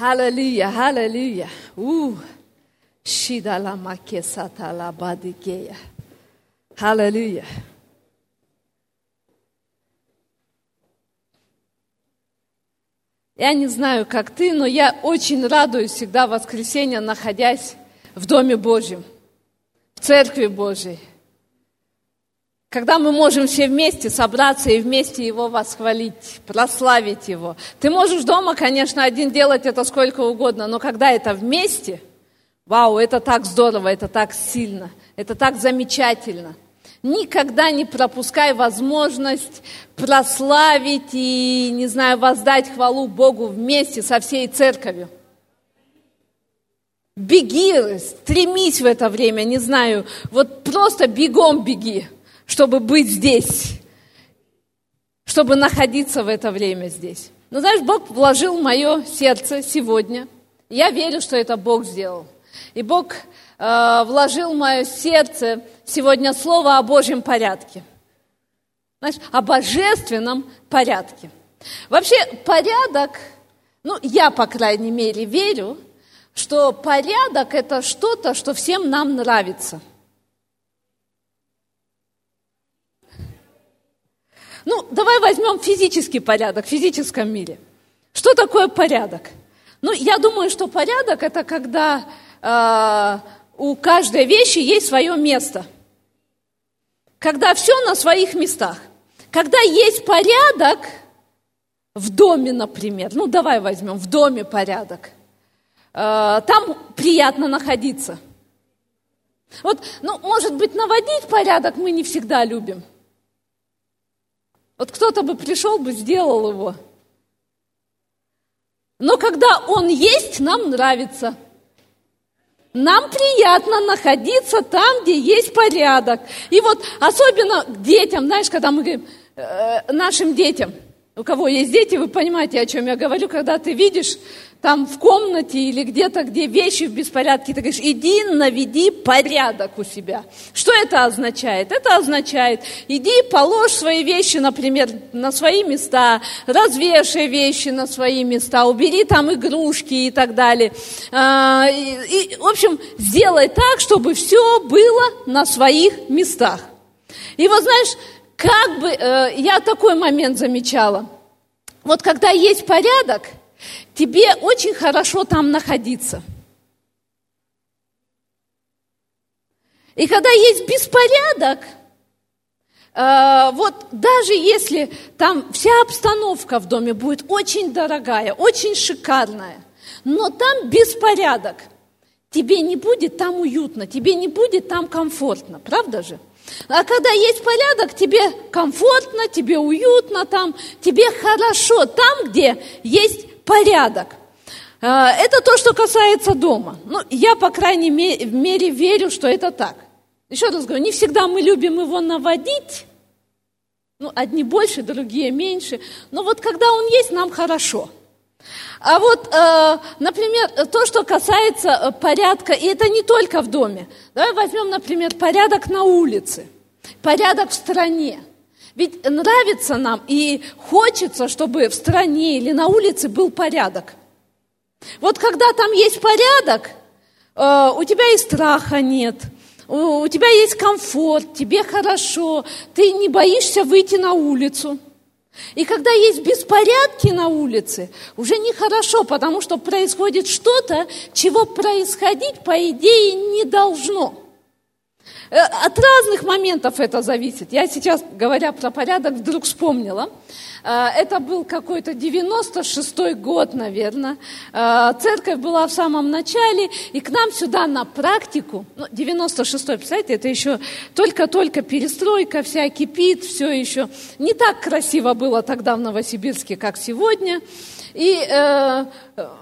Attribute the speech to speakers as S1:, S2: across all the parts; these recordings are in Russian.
S1: Аллилуйя, аллилуйя. У, шидала макесата лабадикея. Аллилуйя. Я не знаю, как ты, но я очень радуюсь всегда в воскресенье, находясь в Доме Божьем, в Церкви Божьей. Когда мы можем все вместе собраться и вместе Его восхвалить, прославить Его. Ты можешь дома, конечно, один делать это сколько угодно, но когда это вместе, вау, это так здорово, это так сильно, это так замечательно – Никогда не пропускай возможность прославить и, не знаю, воздать хвалу Богу вместе со всей церковью. Беги, стремись в это время, не знаю, вот просто бегом беги, чтобы быть здесь, чтобы находиться в это время здесь. Но знаешь, Бог вложил в мое сердце сегодня. Я верю, что это Бог сделал. И Бог э, вложил в мое сердце сегодня слово о Божьем порядке. Знаешь, о божественном порядке. Вообще порядок, ну я, по крайней мере, верю, что порядок это что-то, что всем нам нравится. Ну, давай возьмем физический порядок в физическом мире. Что такое порядок? Ну, я думаю, что порядок это когда э, у каждой вещи есть свое место. Когда все на своих местах. Когда есть порядок в доме, например, ну давай возьмем в доме порядок, э, там приятно находиться. Вот, ну, может быть, наводить порядок мы не всегда любим. Вот кто-то бы пришел бы, сделал его. Но когда он есть, нам нравится – нам приятно находиться там, где есть порядок. И вот особенно детям, знаешь, когда мы говорим э, нашим детям, у кого есть дети, вы понимаете, о чем я говорю, когда ты видишь там в комнате или где-то, где вещи в беспорядке, ты говоришь, иди наведи порядок у себя. Что это означает? Это означает, иди положь свои вещи, например, на свои места, развешай вещи на свои места, убери там игрушки и так далее. А, и, в общем, сделай так, чтобы все было на своих местах. И вот знаешь, как бы, э, я такой момент замечала. Вот когда есть порядок – тебе очень хорошо там находиться. И когда есть беспорядок, э, вот даже если там вся обстановка в доме будет очень дорогая, очень шикарная, но там беспорядок, тебе не будет там уютно, тебе не будет там комфортно, правда же? А когда есть порядок, тебе комфортно, тебе уютно там, тебе хорошо там, где есть порядок. А, это то, что касается дома. Ну, я, по крайней мере, верю, что это так. Еще раз говорю, не всегда мы любим его наводить. Ну, одни больше, другие меньше. Но вот когда он есть, нам хорошо. А вот, э, например, то, что касается э, порядка, и это не только в доме. Давай возьмем, например, порядок на улице, порядок в стране. Ведь нравится нам и хочется, чтобы в стране или на улице был порядок. Вот когда там есть порядок, э, у тебя и страха нет, у тебя есть комфорт, тебе хорошо, ты не боишься выйти на улицу. И когда есть беспорядки на улице, уже нехорошо, потому что происходит что-то, чего происходить, по идее, не должно. Э, от разных моментов это зависит. Я сейчас, говоря про порядок, вдруг вспомнила. Э, это был какой-то 96-й год, наверное. Э, церковь была в самом начале, и к нам сюда на практику, ну, 96-й, представляете, это еще только-только перестройка вся кипит, все еще не так красиво было тогда в Новосибирске, как сегодня. И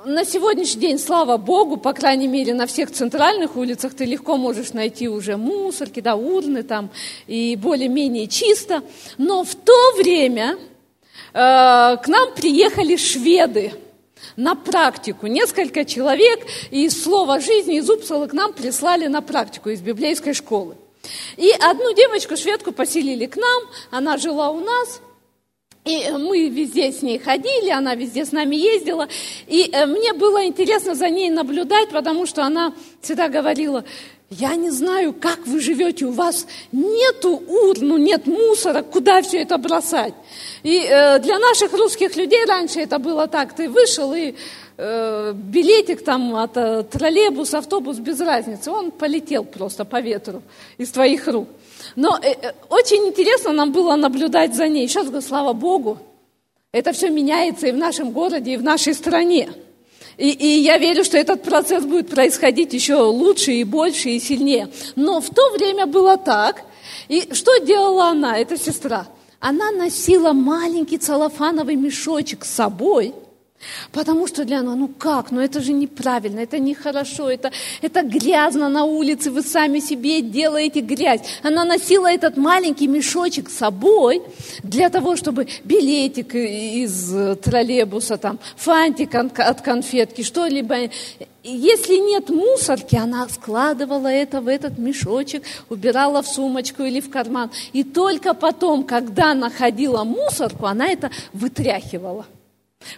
S1: на сегодняшний день, слава Богу, по крайней мере, на всех центральных улицах ты легко можешь найти уже мусорки, да, урны там, и более-менее чисто. Но в то время э, к нам приехали шведы на практику. Несколько человек из слова жизни из Упсала к нам прислали на практику из библейской школы. И одну девочку, шведку, поселили к нам, она жила у нас – И мы везде с ней ходили, она везде с нами ездила. И э, мне было интересно за ней наблюдать, потому что она всегда говорила, я не знаю, как вы живете, у вас нету урну, нет мусора, куда все это бросать. И э, для наших русских людей раньше это было так, ты вышел и э, билетик там от э, троллейбус, автобус, без разницы, он полетел просто по ветру из твоих рук. Но э, э, очень интересно нам было наблюдать за ней. Сейчас слава Богу, это все меняется и в нашем городе, и в нашей стране. И, и я верю, что этот процесс будет происходить еще лучше и больше и сильнее. Но в то время было так. И что делала она, эта сестра? Она носила маленький целлофановый мешочек с собой – Потому что для нас, ну как, ну это же неправильно, это нехорошо, это, это грязно на улице, вы сами себе делаете грязь. Она носила этот маленький мешочек с собой для того, чтобы билетик из троллейбуса, там, фантик от конфетки, что-либо. Если нет мусорки, она складывала это в этот мешочек, убирала в сумочку или в карман. И только потом, когда находила мусорку, она это вытряхивала.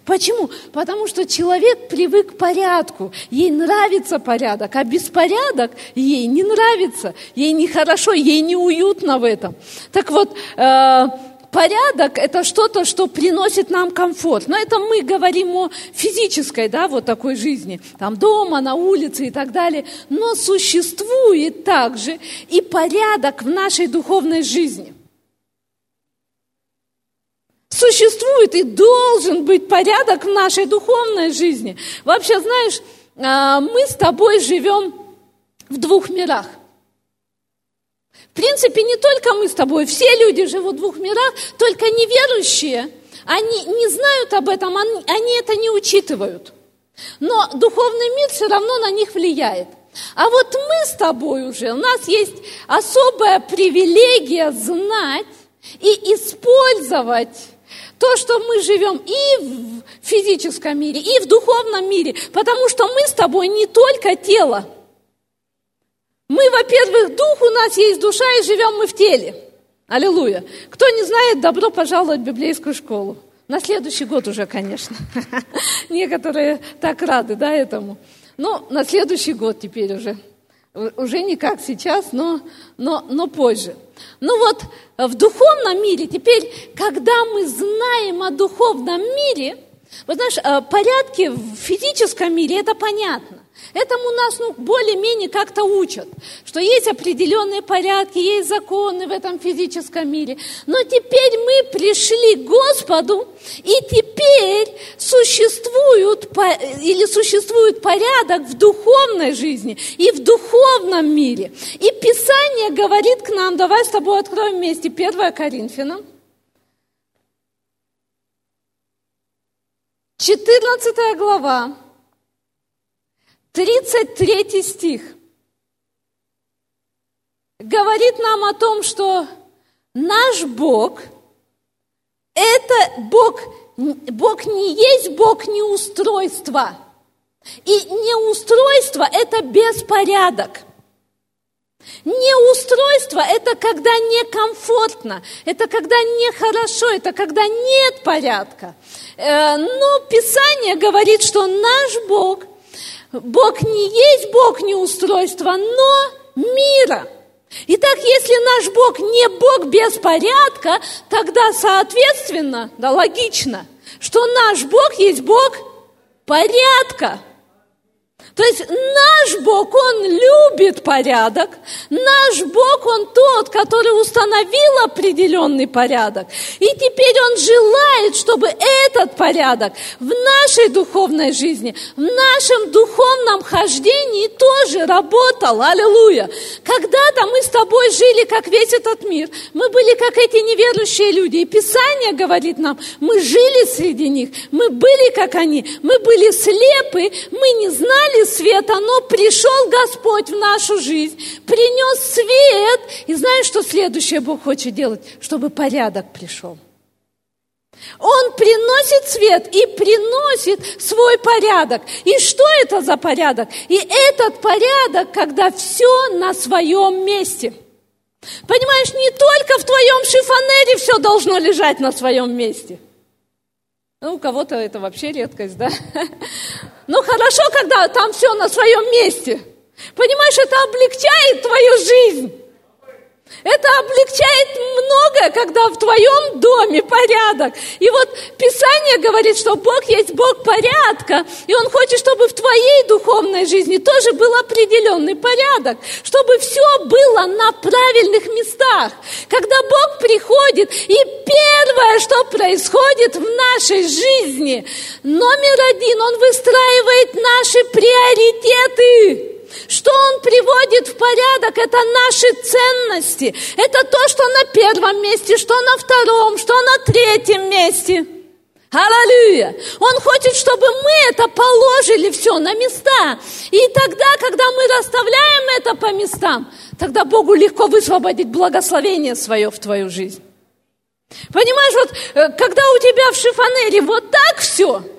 S1: Почему? Потому что человек привык к порядку, ей нравится порядок, а беспорядок ей не нравится, ей нехорошо, ей неуютно в этом. Так вот, э, порядок – это что-то, что приносит нам комфорт. Но это мы говорим о физической, да, вот такой жизни, там дома, на улице и так далее. Но существует также и порядок в нашей духовной жизни. Существует и должен быть порядок в нашей духовной жизни. Вообще, знаешь, а, мы с тобой живем в двух мирах. В принципе, не только мы с тобой, все люди живут в двух мирах, только неверующие, они не знают об этом, они, они это не учитывают. Но духовный мир все равно на них влияет. А вот мы с тобой уже, у нас есть особая привилегия знать и использовать то, что мы живем и в физическом мире, и в духовном мире, потому что мы с тобой не только тело. Мы, во-первых, дух, у нас есть душа, и живем мы в теле. Аллилуйя. Кто не знает, добро пожаловать в библейскую школу. На следующий год уже, конечно. Некоторые так рады, да, этому. Но на следующий год теперь уже. Уже не как сейчас, но, но, но позже. Ну вот в духовном мире, теперь, когда мы знаем о духовном мире, вы знаешь, э, порядки в физическом мире, это понятно. Этому нас ну, более-менее как-то учат, что есть определенные порядки, есть законы в этом физическом мире. Но теперь мы пришли к Господу, и теперь существует, или существует порядок в духовной жизни и в духовном мире. И Писание говорит к нам, давай с тобой откроем вместе 1 Коринфянам, 14 глава, 33 стих говорит нам о том, что наш Бог – это Бог, Бог не есть Бог неустройства. И неустройство – это беспорядок. Неустройство – это когда некомфортно, это когда нехорошо, это когда нет порядка. Э, но Писание говорит, что наш Бог – Бог не есть Бог неустройства, но мира. Итак, если наш Бог не Бог беспорядка, тогда, соответственно, да, логично, что наш Бог есть Бог порядка. То есть наш Бог, Он любит порядок, наш Бог, Он тот, который установил определенный порядок. И теперь Он желает, чтобы этот порядок в нашей духовной жизни, в нашем духовном хождении тоже работал. Аллилуйя. Когда-то мы с тобой жили, как весь этот мир. Мы были, как эти неверующие люди. И Писание говорит нам, мы жили среди них, мы были, как они, мы были слепы, мы не знали света, но пришел Господь в нашу жизнь, принес свет. И знаешь, что следующее Бог хочет делать? Чтобы порядок пришел. Он приносит свет и приносит свой порядок. И что это за порядок? И этот порядок, когда все на своем месте – Понимаешь, не только в твоем шифонере все должно лежать на своем месте. Ну, у кого-то это вообще редкость, да? Ну, хорошо, когда там все на своем месте. Понимаешь, это облегчает твою жизнь. Это облегчает многое, когда в твоем доме порядок. И вот Писание говорит, что Бог есть Бог порядка, и Он хочет, чтобы в твоей духовной жизни тоже был определенный порядок, чтобы все было на правильных местах. Когда Бог приходит, и первое, что происходит в нашей жизни, номер один, Он выстраивает наши приоритеты. Что Он приводит в порядок, это наши ценности. Это то, что на первом месте, что на втором, что на третьем месте. Аллилуйя! Он хочет, чтобы мы это положили все на места. И тогда, когда мы расставляем это по местам, тогда Богу легко высвободить благословение свое в твою жизнь. Понимаешь, вот э, когда у тебя в шифонере вот так все –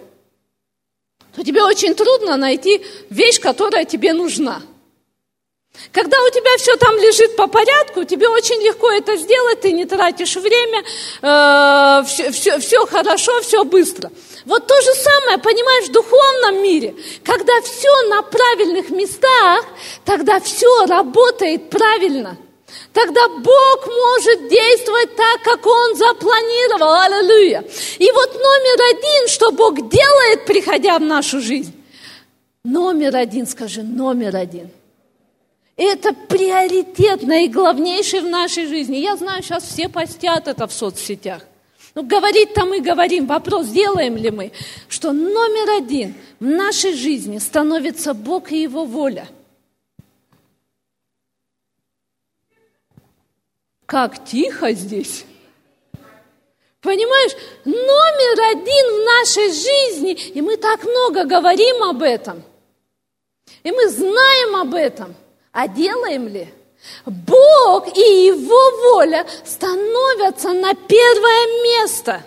S1: то тебе очень трудно найти вещь, которая тебе нужна. Когда у тебя все там лежит по порядку, тебе очень легко это сделать, ты не тратишь время, э, все, все, все хорошо, все быстро. Вот то же самое, понимаешь, в духовном мире. Когда все на правильных местах, тогда все работает правильно – Тогда Бог может действовать так, как Он запланировал. Аллилуйя. И вот номер один, что Бог делает, приходя в нашу жизнь. Номер один, скажи, номер один. Это приоритет наиглавнейший в нашей жизни. Я знаю, сейчас все постят это в соцсетях. Ну, говорить-то мы говорим, вопрос, делаем ли мы, что номер один в нашей жизни становится Бог и Его воля – как тихо здесь. Понимаешь, номер один в нашей жизни, и мы так много говорим об этом, и мы знаем об этом, а делаем ли? Бог и Его воля становятся на первое место,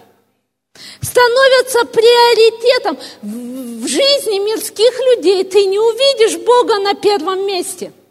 S1: становятся приоритетом в жизни мирских людей. Ты не увидишь Бога на первом месте –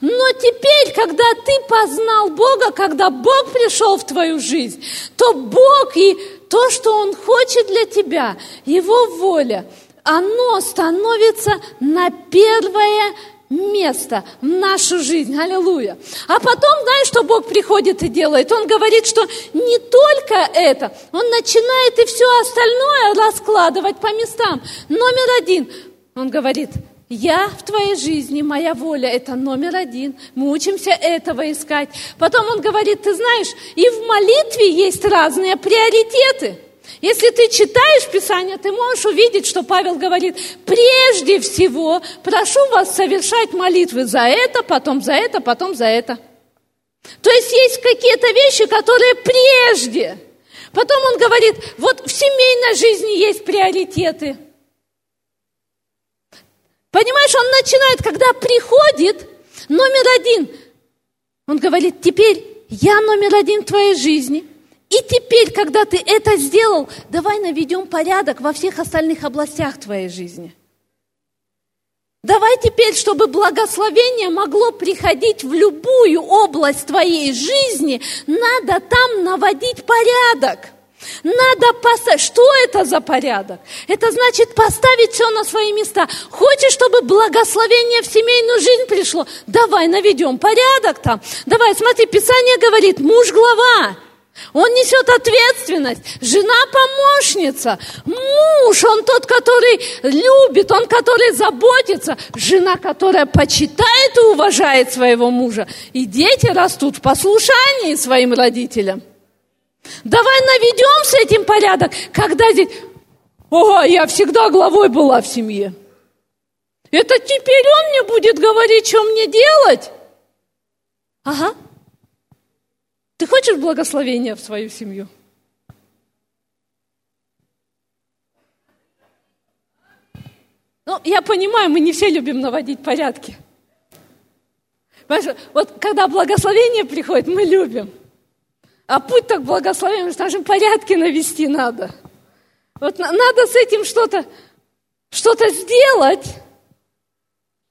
S1: но теперь, когда ты познал Бога, когда Бог пришел в твою жизнь, то Бог и то, что Он хочет для тебя, Его воля, оно становится на первое место в нашу жизнь. Аллилуйя. А потом, знаешь, что Бог приходит и делает? Он говорит, что не только это, Он начинает и все остальное раскладывать по местам. Номер один, Он говорит, я в твоей жизни, моя воля, это номер один. Мы учимся этого искать. Потом он говорит, ты знаешь, и в молитве есть разные приоритеты. Если ты читаешь Писание, ты можешь увидеть, что Павел говорит, прежде всего прошу вас совершать молитвы за это, потом за это, потом за это. То есть есть какие-то вещи, которые прежде. Потом он говорит, вот в семейной жизни есть приоритеты – Понимаешь, он начинает, когда приходит, номер один, он говорит, теперь я номер один в твоей жизни. И теперь, когда ты это сделал, давай наведем порядок во всех остальных областях твоей жизни. Давай теперь, чтобы благословение могло приходить в любую область твоей жизни, надо там наводить порядок – надо поставить. Что это за порядок? Это значит поставить все на свои места. Хочешь, чтобы благословение в семейную жизнь пришло? Давай наведем порядок там. Давай, смотри, Писание говорит, муж глава. Он несет ответственность. Жена помощница. Муж, он тот, который любит, он, который заботится. Жена, которая почитает и уважает своего мужа. И дети растут в послушании своим родителям. Давай наведем с этим порядок, когда здесь... О, я всегда главой была в семье. Это теперь он мне будет говорить, что мне делать? Ага. Ты хочешь благословения в свою семью? Ну, я понимаю, мы не все любим наводить порядки. Понимаешь, вот когда благословение приходит, мы любим. А путь так благословен, что даже порядки навести надо. Вот надо с этим что-то что-то сделать.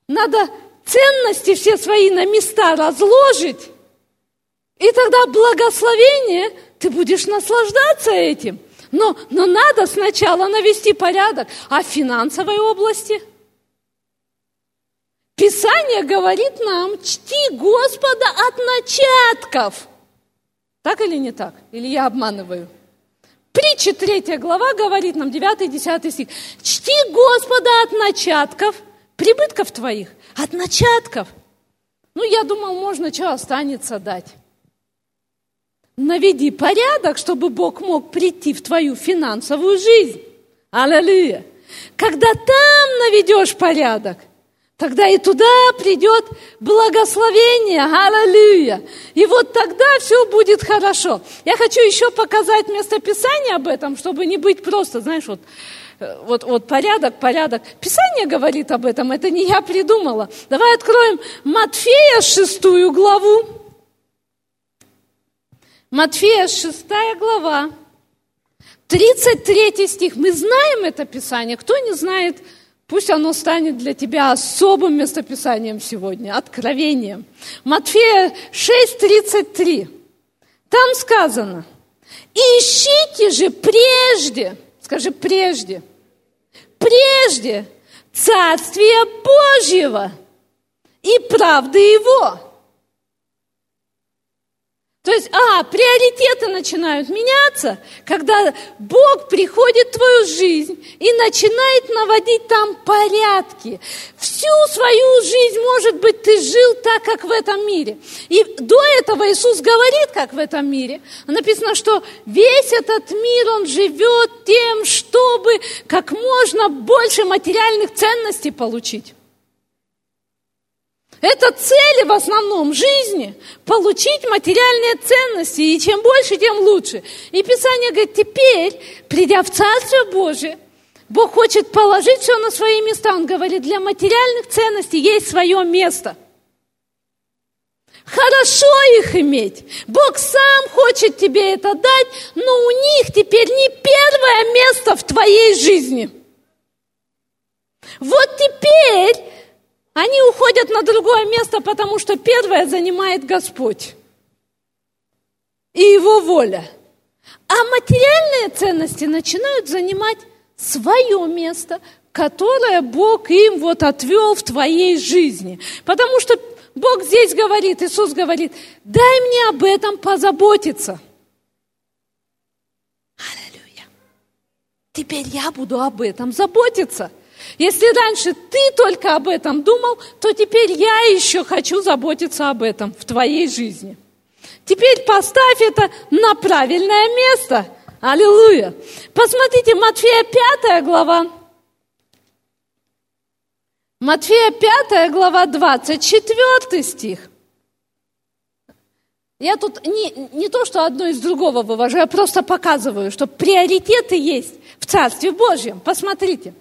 S1: Надо ценности все свои на места разложить. И тогда благословение ты будешь наслаждаться этим. Но, но надо сначала навести порядок. А в финансовой области? Писание говорит нам, чти Господа от начатков. Так или не так? Или я обманываю? Притча 3 глава говорит нам, 9-10 стих. Чти Господа от начатков, прибытков твоих, от начатков. Ну, я думал, можно что останется дать. Наведи порядок, чтобы Бог мог прийти в твою финансовую жизнь. Аллилуйя. Когда там наведешь порядок, тогда и туда придет благословение. Аллилуйя. И вот тогда все будет хорошо. Я хочу еще показать местописание об этом, чтобы не быть просто, знаешь, вот, вот, вот порядок, порядок. Писание говорит об этом, это не я придумала. Давай откроем Матфея шестую главу. Матфея 6 глава, 33 стих. Мы знаем это Писание. Кто не знает, пусть оно станет для тебя особым местописанием сегодня, откровением. Матфея 6:33. Там сказано, ищите же прежде, скажи прежде, прежде Царствие Божьего и правды Его то есть, а, приоритеты начинают меняться, когда Бог приходит в твою жизнь и начинает наводить там порядки. Всю свою жизнь, может быть, ты жил так, как в этом мире. И до этого Иисус говорит, как в этом мире. Написано, что весь этот мир, он живет тем, чтобы как можно больше материальных ценностей получить. Это цели в основном жизни – получить материальные ценности, и чем больше, тем лучше. И Писание говорит, теперь, придя в Царствие Божие, Бог хочет положить все на свои места. Он говорит, для материальных ценностей есть свое место. Хорошо их иметь. Бог сам хочет тебе это дать, но у них теперь не первое место в твоей жизни. Вот теперь они уходят на другое место, потому что первое занимает Господь и Его воля. А материальные ценности начинают занимать свое место, которое Бог им вот отвел в твоей жизни. Потому что Бог здесь говорит, Иисус говорит, дай мне об этом позаботиться. Аллилуйя. Теперь я буду об этом заботиться. Если раньше ты только об этом думал, то теперь я еще хочу заботиться об этом в твоей жизни. Теперь поставь это на правильное место. Аллилуйя. Посмотрите, Матфея 5 глава. Матфея 5 глава 24 стих. Я тут не, не то, что одно из другого вывожу, я просто показываю, что приоритеты есть в Царстве Божьем. Посмотрите.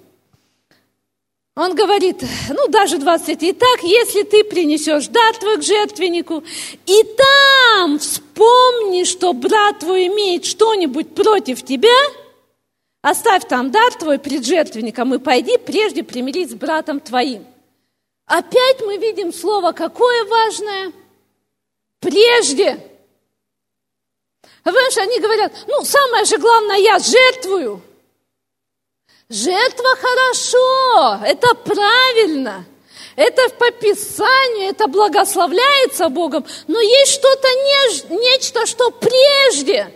S1: Он говорит, ну даже 20, итак, если ты принесешь дар твой к жертвеннику, и там вспомни, что брат твой имеет что-нибудь против тебя, оставь там дар твой пред жертвенником и пойди прежде примирить с братом твоим. Опять мы видим слово какое важное? Прежде. Понимаешь, они говорят, ну самое же главное, я жертвую. Жертва хорошо, это правильно. Это по Писанию, это благословляется Богом, но есть что-то, не, нечто, что прежде.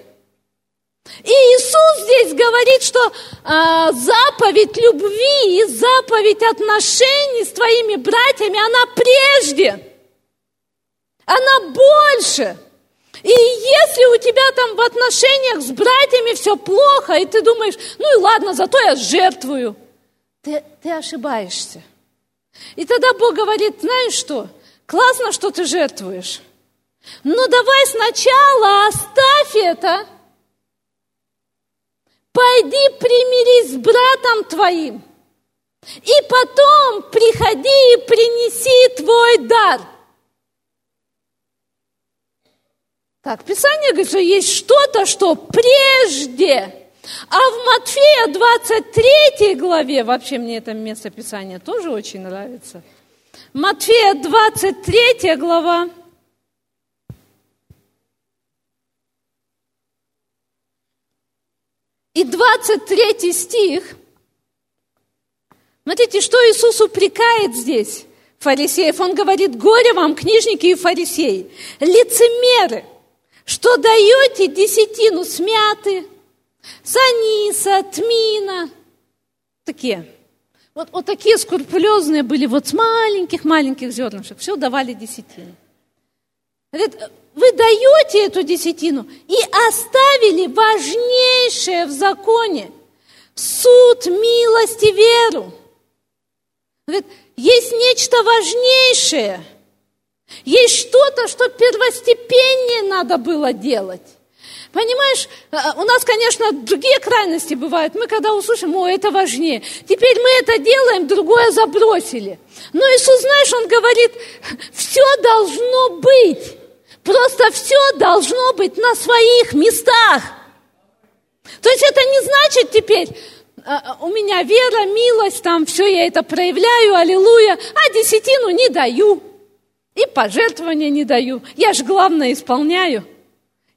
S1: И Иисус здесь говорит, что а, заповедь любви и заповедь отношений с твоими братьями, она прежде, она больше. И если у тебя там в отношениях с братьями все плохо, и ты думаешь, ну и ладно, зато я жертвую, ты, ты ошибаешься. И тогда Бог говорит, знаешь что, классно, что ты жертвуешь, но давай сначала оставь это, пойди примирись с братом твоим, и потом приходи и принеси твой дар – Так, Писание говорит, что есть что-то, что прежде. А в Матфея 23 главе, вообще мне это место Писания тоже очень нравится. Матфея 23 глава. И 23 стих. Смотрите, что Иисус упрекает здесь фарисеев. Он говорит, горе вам, книжники и фарисеи, лицемеры, что даете десятину смяты, саниса, тмина, такие. Вот, вот такие скрупулезные были, вот с маленьких-маленьких зернышек, все давали десятину. Говорит, вы даете эту десятину и оставили важнейшее в законе – суд, милость и веру. Говорит, есть нечто важнейшее, есть что-то, что первостепеннее надо было делать. Понимаешь, э, у нас, конечно, другие крайности бывают. Мы когда услышим, о, это важнее. Теперь мы это делаем, другое забросили. Но Иисус, знаешь, Он говорит, все должно быть. Просто все должно быть на своих местах. То есть это не значит теперь, «А, у меня вера, милость, там все я это проявляю, аллилуйя, а десятину не даю. И пожертвования не даю. Я же главное исполняю.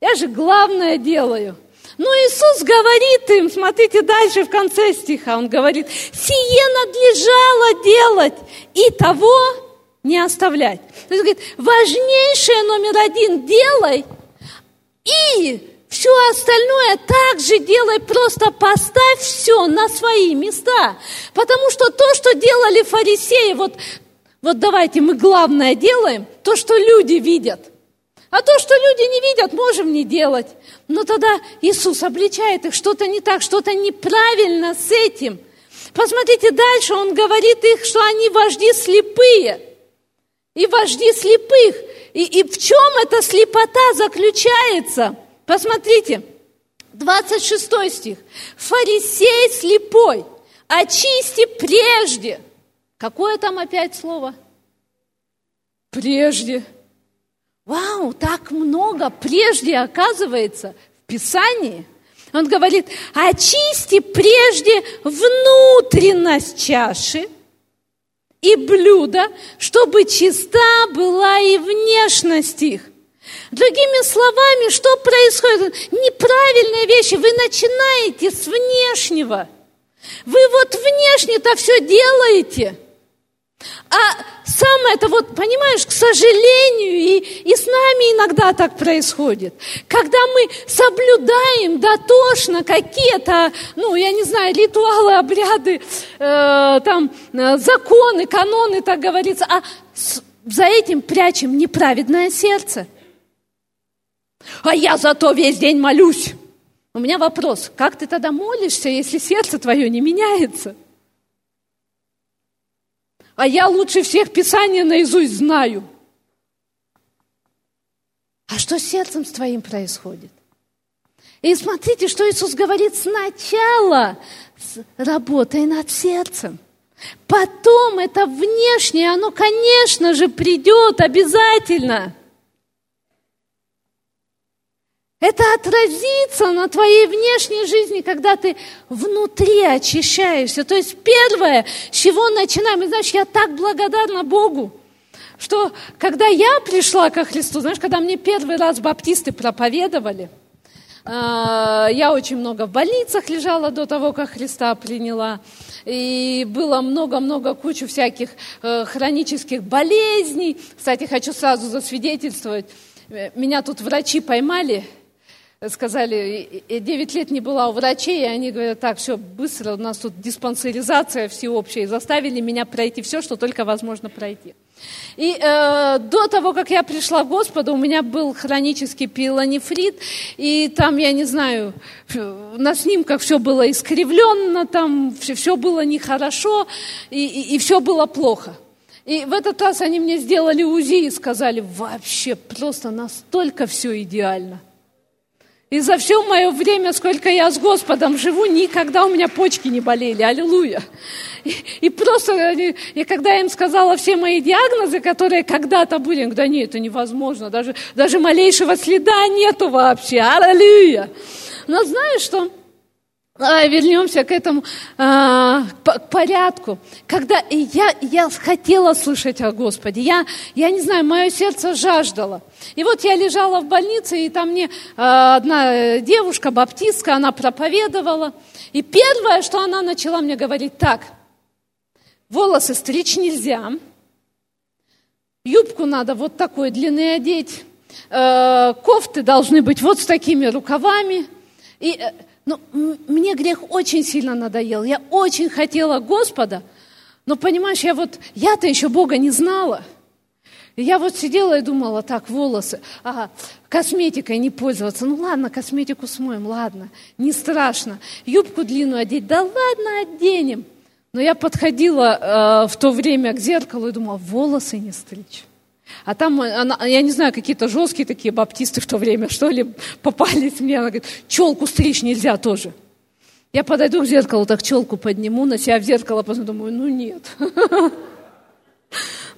S1: Я же главное делаю. Но Иисус говорит им, смотрите дальше в конце стиха, Он говорит, сие надлежало делать и того не оставлять. То есть, говорит, важнейшее номер один делай и все остальное также делай, просто поставь все на свои места. Потому что то, что делали фарисеи, вот, вот давайте мы главное делаем, то, что люди видят. А то, что люди не видят, можем не делать. Но тогда Иисус обличает их, что-то не так, что-то неправильно с этим. Посмотрите дальше, Он говорит их, что они вожди слепые. И вожди слепых. И, и в чем эта слепота заключается? Посмотрите, 26 стих. Фарисей слепой, очисти прежде. Какое там опять слово? Прежде. Вау, так много прежде оказывается в Писании. Он говорит, очисти прежде внутренность чаши и блюда, чтобы чиста была и внешность их. Другими словами, что происходит? Неправильные вещи. Вы начинаете с внешнего. Вы вот внешне-то все делаете. А самое это вот, понимаешь, к сожалению, и, и с нами иногда так происходит. Когда мы соблюдаем дотошно какие-то, ну, я не знаю, ритуалы, обряды, э, там, э, законы, каноны, так говорится, а с, за этим прячем неправедное сердце – а я зато весь день молюсь. У меня вопрос, как ты тогда молишься, если сердце твое не меняется? А я лучше всех Писания наизусть знаю. А что с сердцем с твоим происходит? И смотрите, что Иисус говорит сначала. Работай над сердцем. Потом это внешнее, оно, конечно же, придет обязательно. Это отразится на твоей внешней жизни, когда ты внутри очищаешься. То есть первое, с чего начинаем, и знаешь, я так благодарна Богу, что когда я пришла ко Христу, знаешь, когда мне первый раз баптисты проповедовали, а, я очень много в больницах лежала до того, как Христа приняла. И было много-много кучу всяких э, хронических болезней. Кстати, хочу сразу засвидетельствовать. Э, меня тут врачи поймали сказали, 9 лет не была у врачей, и они говорят, так, все, быстро, у нас тут диспансеризация всеобщая, и заставили меня пройти все, что только возможно пройти. И э, до того, как я пришла к Господу, у меня был хронический пилонефрит, и там, я не знаю, на снимках все было искривленно, там все, все было нехорошо, и, и, и все было плохо. И в этот раз они мне сделали УЗИ и сказали, вообще просто настолько все идеально. И за все мое время, сколько я с Господом живу, никогда у меня почки не болели. Аллилуйя. И, и просто, и когда я им сказала все мои диагнозы, которые когда-то были, да нет, это невозможно, даже, даже малейшего следа нету вообще. Аллилуйя. Но знаешь что? А, вернемся к этому а, к порядку. Когда я, я хотела слышать о Господе, я, я не знаю, мое сердце жаждало. И вот я лежала в больнице, и там мне а, одна девушка, баптистка, она проповедовала. И первое, что она начала мне говорить, так, волосы стричь нельзя, юбку надо вот такой длины одеть, э, кофты должны быть вот с такими рукавами. И э, но мне грех очень сильно надоел. Я очень хотела Господа, но понимаешь, я вот, я-то еще Бога не знала. Я вот сидела и думала, так, волосы, ага, косметикой не пользоваться. Ну ладно, косметику смоем, ладно, не страшно. Юбку длинную одеть, да ладно, оденем. Но я подходила э, в то время к зеркалу и думала, волосы не стричь. А там, она, я не знаю, какие-то жесткие такие баптисты в то время, что ли, попались мне. Она говорит, челку стричь нельзя тоже. Я подойду к зеркалу, так челку подниму, на себя в зеркало посмотрю, думаю, ну нет.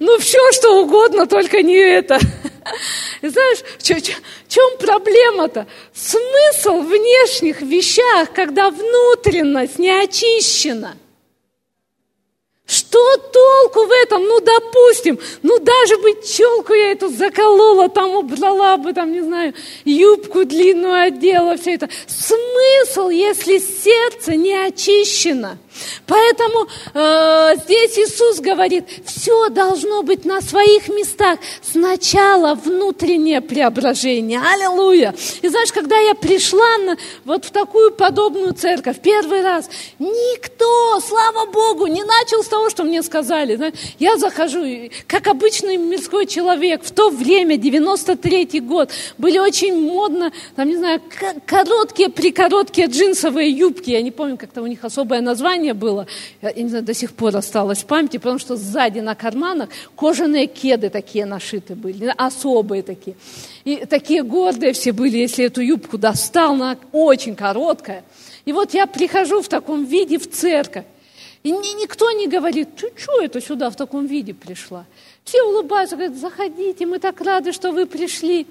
S1: Ну, все, что угодно, только не это. Знаешь, в чем проблема-то? Смысл внешних вещах, когда внутренность не очищена – что толку в этом? Ну, допустим, ну, даже бы челку я эту заколола, там убрала бы, там, не знаю, юбку длинную одела, все это. Смысл, если сердце не очищено – Поэтому э, здесь Иисус говорит, все должно быть на своих местах. Сначала внутреннее преображение. Аллилуйя. И знаешь, когда я пришла на, вот в такую подобную церковь первый раз, никто, слава Богу, не начал с того, что мне сказали. Я захожу, как обычный мирской человек, в то время, 93-й год, были очень модно, там, не знаю, короткие, прикороткие джинсовые юбки. Я не помню, как-то у них особое название название было, я не знаю, до сих пор осталось в памяти, потому что сзади на карманах кожаные кеды такие нашиты были, особые такие. И такие гордые все были, если эту юбку достал, она очень короткая. И вот я прихожу в таком виде в церковь, и мне никто не говорит, ты что это сюда в таком виде пришла? Все улыбаются, говорят, заходите, мы так рады, что вы пришли.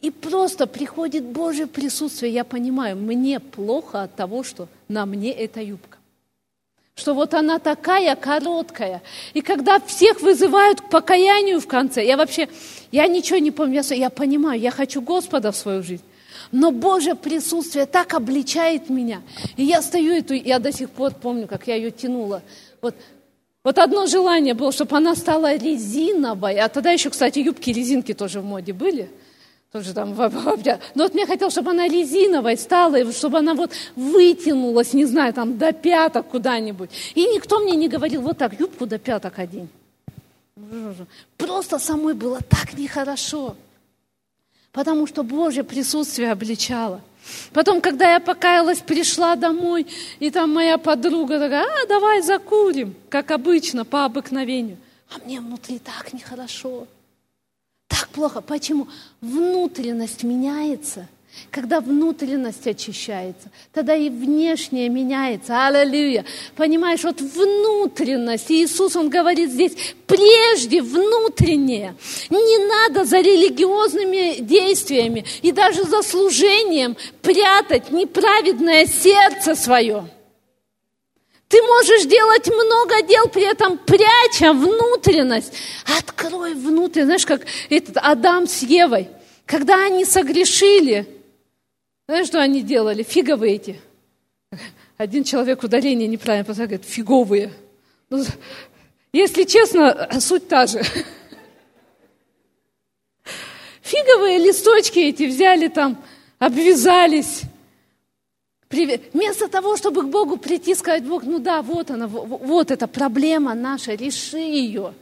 S1: И просто приходит Божье присутствие, я понимаю, мне плохо от того, что на мне эта юбка что вот она такая короткая. И когда всех вызывают к покаянию в конце, я вообще, я ничего не помню, я, я понимаю, я хочу Господа в свою жизнь. Но Божье присутствие так обличает меня. И я стою, эту, я до сих пор помню, как я ее тянула. Вот, вот одно желание было, чтобы она стала резиновой. А тогда еще, кстати, юбки-резинки тоже в моде были – тоже там, но вот мне хотелось, чтобы она резиновой стала, чтобы она вот вытянулась, не знаю, там до пяток куда-нибудь. И никто мне не говорил, вот так, юбку до пяток одень. Просто самой было так нехорошо, потому что Божье присутствие обличало. Потом, когда я покаялась, пришла домой, и там моя подруга такая, а, давай закурим, как обычно, по обыкновению. А мне внутри так нехорошо. Так плохо. Почему? Внутренность меняется. Когда внутренность очищается, тогда и внешнее меняется. Аллилуйя. Понимаешь, вот внутренность. Иисус, Он говорит здесь, прежде внутреннее. Не надо за религиозными действиями и даже за служением прятать неправедное сердце свое. Ты можешь делать много дел, при этом пряча внутренность. Открой внутренность. Знаешь, как этот Адам с Евой, когда они согрешили, знаешь, что они делали? Фиговые эти. Один человек ударение неправильно поставил, говорит, фиговые. Ну, если честно, суть та же. Фиговые листочки эти взяли там, обвязались, Вместо того, чтобы к Богу прийти и сказать, Бог, ну да, вот она, вот эта проблема наша, реши ее.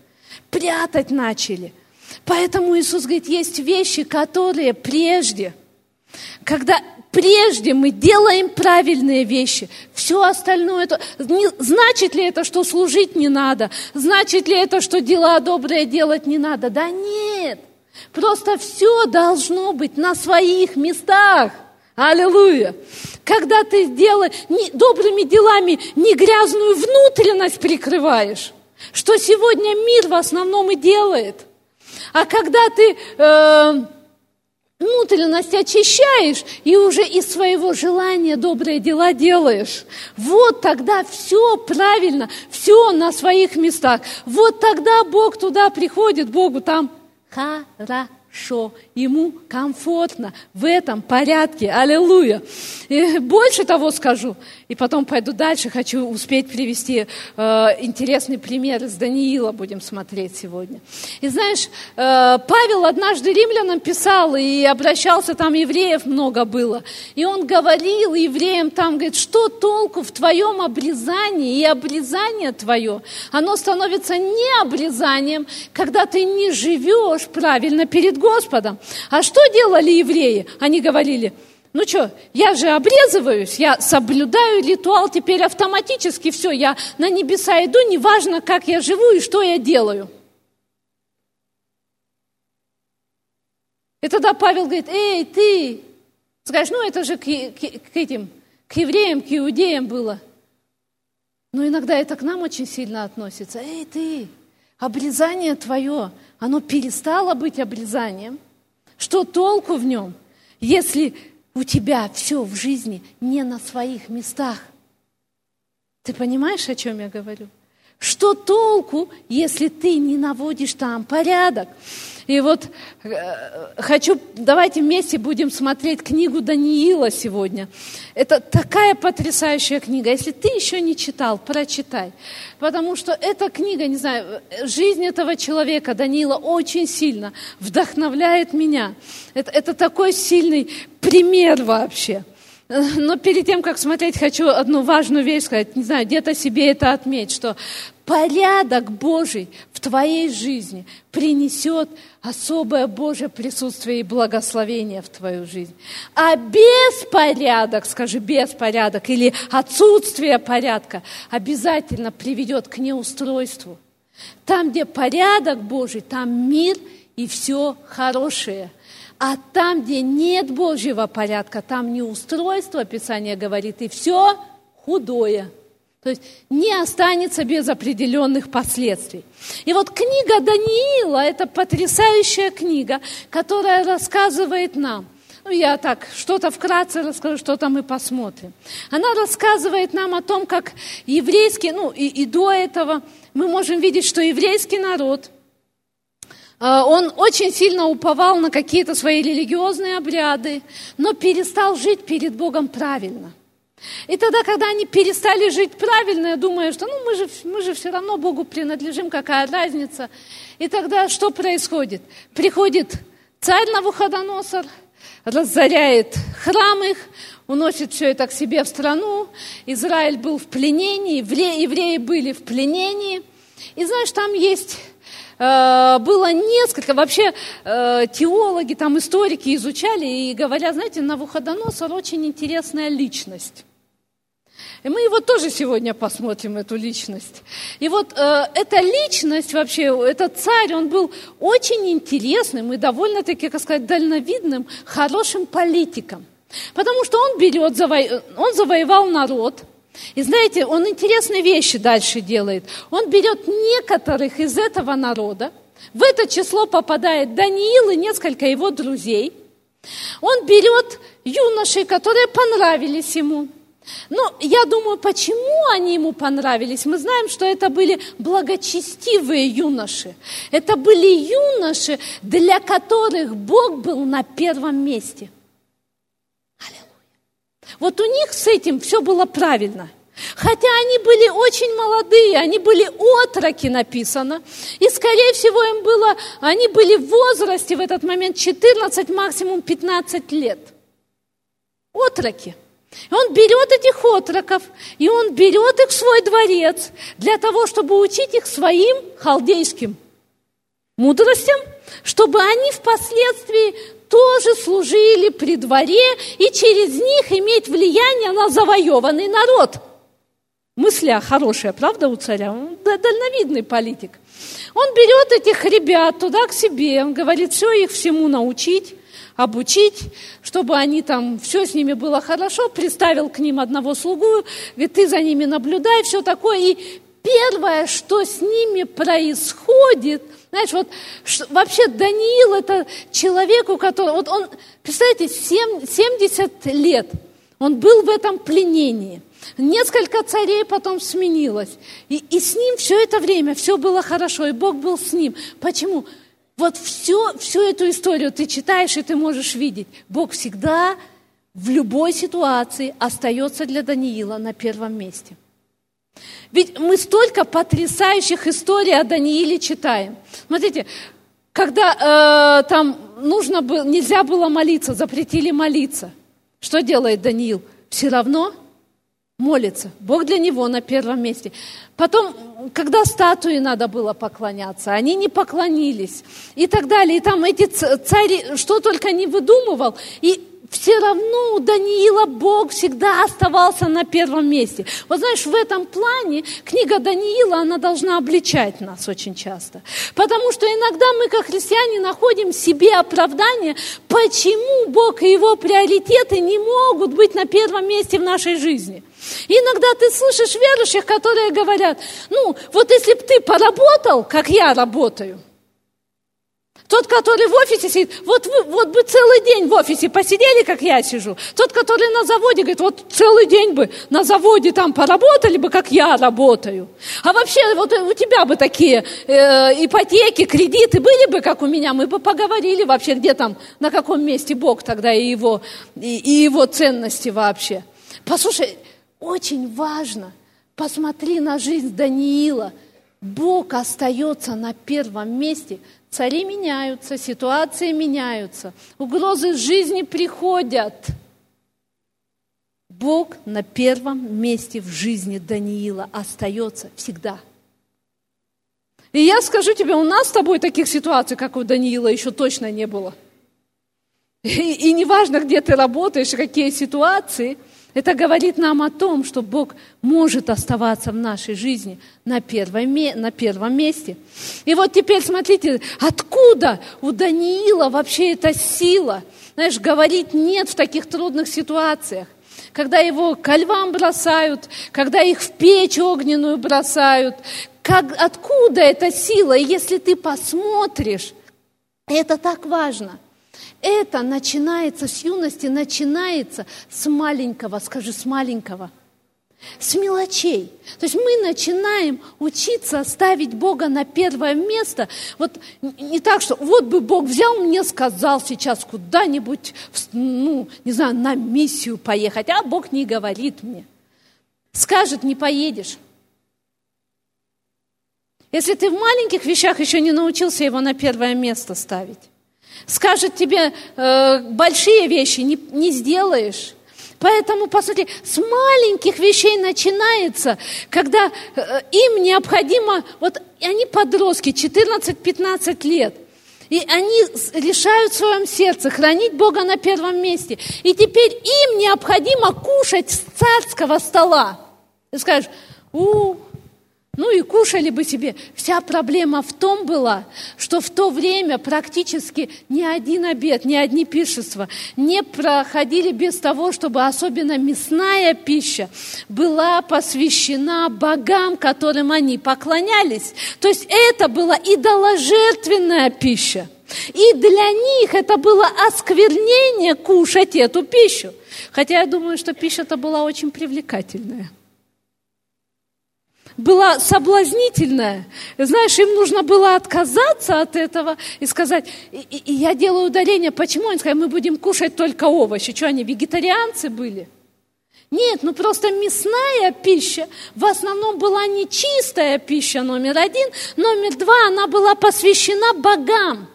S1: Прятать начали. Поэтому Иисус говорит, есть вещи, которые прежде, когда прежде мы делаем правильные вещи, все остальное, это, не, значит ли это, что служить не надо? Значит ли это, что дела добрые делать не надо? Да нет, просто все должно быть на своих местах. Аллилуйя. Когда ты делаешь не, добрыми делами не грязную внутренность прикрываешь, что сегодня мир в основном и делает. А когда ты э, внутренность очищаешь и уже из своего желания добрые дела делаешь. Вот тогда все правильно, все на своих местах. Вот тогда Бог туда приходит, Богу там хорошо, ему комфортно в этом порядке. Аллилуйя. И больше того скажу, и потом пойду дальше, хочу успеть привести э, интересный пример из Даниила, будем смотреть сегодня. И знаешь, э, Павел однажды римлянам писал, и обращался, там евреев много было, и он говорил евреям там, говорит, что толку в твоем обрезании, и обрезание твое, оно становится не обрезанием, когда ты не живешь правильно перед Господом. А что делали евреи? Они говорили, ну что, я же обрезываюсь, я соблюдаю ритуал теперь автоматически, все, я на небеса иду, неважно, как я живу и что я делаю. И тогда Павел говорит, эй, ты, скажешь, ну это же к, к, к этим, к евреям, к иудеям было. Но иногда это к нам очень сильно относится. Эй, ты, обрезание твое, оно перестало быть обрезанием. Что толку в нем, если у тебя все в жизни не на своих местах? Ты понимаешь, о чем я говорю? Что толку, если ты не наводишь там порядок? И вот э, хочу, давайте вместе будем смотреть книгу Даниила сегодня. Это такая потрясающая книга. Если ты еще не читал, прочитай. Потому что эта книга, не знаю, жизнь этого человека, Даниила, очень сильно вдохновляет меня. Это, это такой сильный пример вообще. Но перед тем, как смотреть, хочу одну важную вещь сказать. Не знаю, где-то себе это отметь, что порядок Божий в твоей жизни принесет особое Божье присутствие и благословение в твою жизнь. А беспорядок, скажи, беспорядок или отсутствие порядка обязательно приведет к неустройству. Там, где порядок Божий, там мир и все хорошее. А там, где нет Божьего порядка, там неустройство, Писание говорит, и все худое. То есть не останется без определенных последствий. И вот книга Даниила – это потрясающая книга, которая рассказывает нам, ну, я так что-то вкратце расскажу, что-то мы посмотрим. Она рассказывает нам о том, как еврейский, ну и, и до этого мы можем видеть, что еврейский народ, э, он очень сильно уповал на какие-то свои религиозные обряды, но перестал жить перед Богом правильно – и тогда, когда они перестали жить правильно, я думаю, что ну, мы, же, мы же все равно Богу принадлежим, какая разница. И тогда что происходит? Приходит царь Навуходоносор, разоряет храм их, уносит все это к себе в страну. Израиль был в пленении, евреи были в пленении. И знаешь, там есть было несколько, вообще э, теологи, там историки изучали и говорят, знаете, Навуходоносор очень интересная личность. И мы его тоже сегодня посмотрим, эту личность. И вот э, эта личность вообще, этот царь, он был очень интересным и довольно-таки, как сказать, дальновидным, хорошим политиком. Потому что он берет, заво... он завоевал народ, и знаете, он интересные вещи дальше делает. Он берет некоторых из этого народа, в это число попадает Даниил и несколько его друзей. Он берет юношей, которые понравились ему. Ну, я думаю, почему они ему понравились? Мы знаем, что это были благочестивые юноши. Это были юноши, для которых Бог был на первом месте. Вот у них с этим все было правильно. Хотя они были очень молодые, они были отроки написано. И, скорее всего, им было, они были в возрасте в этот момент 14, максимум 15 лет. Отроки. Он берет этих отроков, и он берет их в свой дворец для того, чтобы учить их своим халдейским мудростям, чтобы они впоследствии тоже служили при дворе и через них иметь влияние на завоеванный народ. Мысля хорошая, правда, у царя? Он дальновидный политик. Он берет этих ребят туда к себе, он говорит, все их всему научить, обучить, чтобы они там, все с ними было хорошо, приставил к ним одного слугу, говорит, ты за ними наблюдай, все такое, и первое, что с ними происходит, знаешь, вот вообще Даниил это человек, у которого, вот он, представляете, 7, 70 лет он был в этом пленении. Несколько царей потом сменилось. И, и с ним все это время все было хорошо, и Бог был с ним. Почему? Вот все, всю эту историю ты читаешь, и ты можешь видеть. Бог всегда в любой ситуации остается для Даниила на первом месте. Ведь мы столько потрясающих историй о Данииле читаем. Смотрите, когда э, там нужно было, нельзя было молиться, запретили молиться. Что делает Даниил? Все равно молится. Бог для него на первом месте. Потом, когда статуи надо было поклоняться, они не поклонились и так далее. И там эти цари что только не выдумывал. И все равно у Даниила Бог всегда оставался на первом месте. Вот знаешь, в этом плане книга Даниила, она должна обличать нас очень часто. Потому что иногда мы, как христиане, находим себе оправдание, почему Бог и его приоритеты не могут быть на первом месте в нашей жизни. иногда ты слышишь верующих, которые говорят, ну, вот если бы ты поработал, как я работаю, тот, который в офисе сидит, вот, вот бы целый день в офисе посидели, как я сижу. Тот, который на заводе, говорит, вот целый день бы на заводе там поработали бы, как я работаю. А вообще, вот у тебя бы такие э, ипотеки, кредиты были бы, как у меня, мы бы поговорили вообще, где там, на каком месте Бог тогда и его, и, и его ценности вообще. Послушай, очень важно, посмотри на жизнь Даниила. Бог остается на первом месте – Цари меняются, ситуации меняются, угрозы жизни приходят. Бог на первом месте в жизни Даниила остается всегда. И я скажу тебе, у нас с тобой таких ситуаций, как у Даниила, еще точно не было. И, и неважно, где ты работаешь какие ситуации – это говорит нам о том, что Бог может оставаться в нашей жизни на первом, на первом месте. И вот теперь смотрите, откуда у Даниила вообще эта сила, знаешь, говорить нет в таких трудных ситуациях когда его ко львам бросают, когда их в печь огненную бросают. Как, откуда эта сила? И если ты посмотришь, это так важно – это начинается с юности, начинается с маленького, скажи, с маленького, с мелочей. То есть мы начинаем учиться ставить Бога на первое место. Вот не так, что вот бы Бог взял мне, сказал сейчас куда-нибудь, ну, не знаю, на миссию поехать, а Бог не говорит мне. Скажет, не поедешь. Если ты в маленьких вещах еще не научился его на первое место ставить, скажет тебе э, большие вещи, не, не сделаешь. Поэтому, по сути, с маленьких вещей начинается, когда э, им необходимо, вот они подростки, 14-15 лет, и они решают в своем сердце хранить Бога на первом месте. И теперь им необходимо кушать с царского стола. Ты скажешь, у, ну и кушали бы себе. Вся проблема в том была, что в то время практически ни один обед, ни одни пиршества не проходили без того, чтобы особенно мясная пища была посвящена богам, которым они поклонялись. То есть это была идоложертвенная пища. И для них это было осквернение кушать эту пищу. Хотя я думаю, что пища-то была очень привлекательная была соблазнительная. Знаешь, им нужно было отказаться от этого и сказать, и, и, я делаю ударение, почему? Они сказали, мы будем кушать только овощи. Что, они вегетарианцы были? Нет, ну просто мясная пища в основном была не чистая пища номер один, номер два, она была посвящена богам.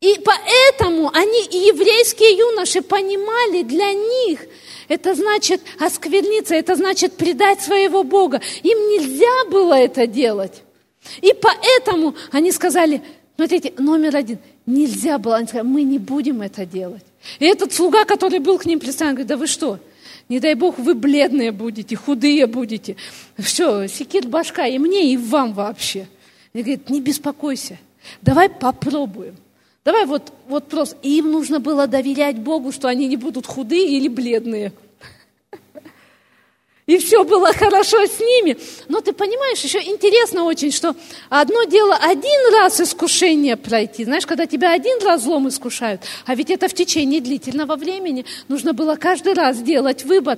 S1: И поэтому они, и еврейские юноши, понимали для них – это значит оскверниться, это значит предать своего Бога. Им нельзя было это делать. И поэтому они сказали, смотрите, номер один, нельзя было. Они сказали, мы не будем это делать. И этот слуга, который был к ним представлен, говорит, да вы что, не дай Бог, вы бледные будете, худые будете. Все, секит башка и мне, и вам вообще. И говорит, не беспокойся, давай попробуем. Давай вот, вот просто. Им нужно было доверять Богу, что они не будут худые или бледные. и все было хорошо с ними. Но ты понимаешь, еще интересно очень, что одно дело один раз искушение пройти, знаешь, когда тебя один раз злом искушают, а ведь это в течение длительного времени нужно было каждый раз делать выбор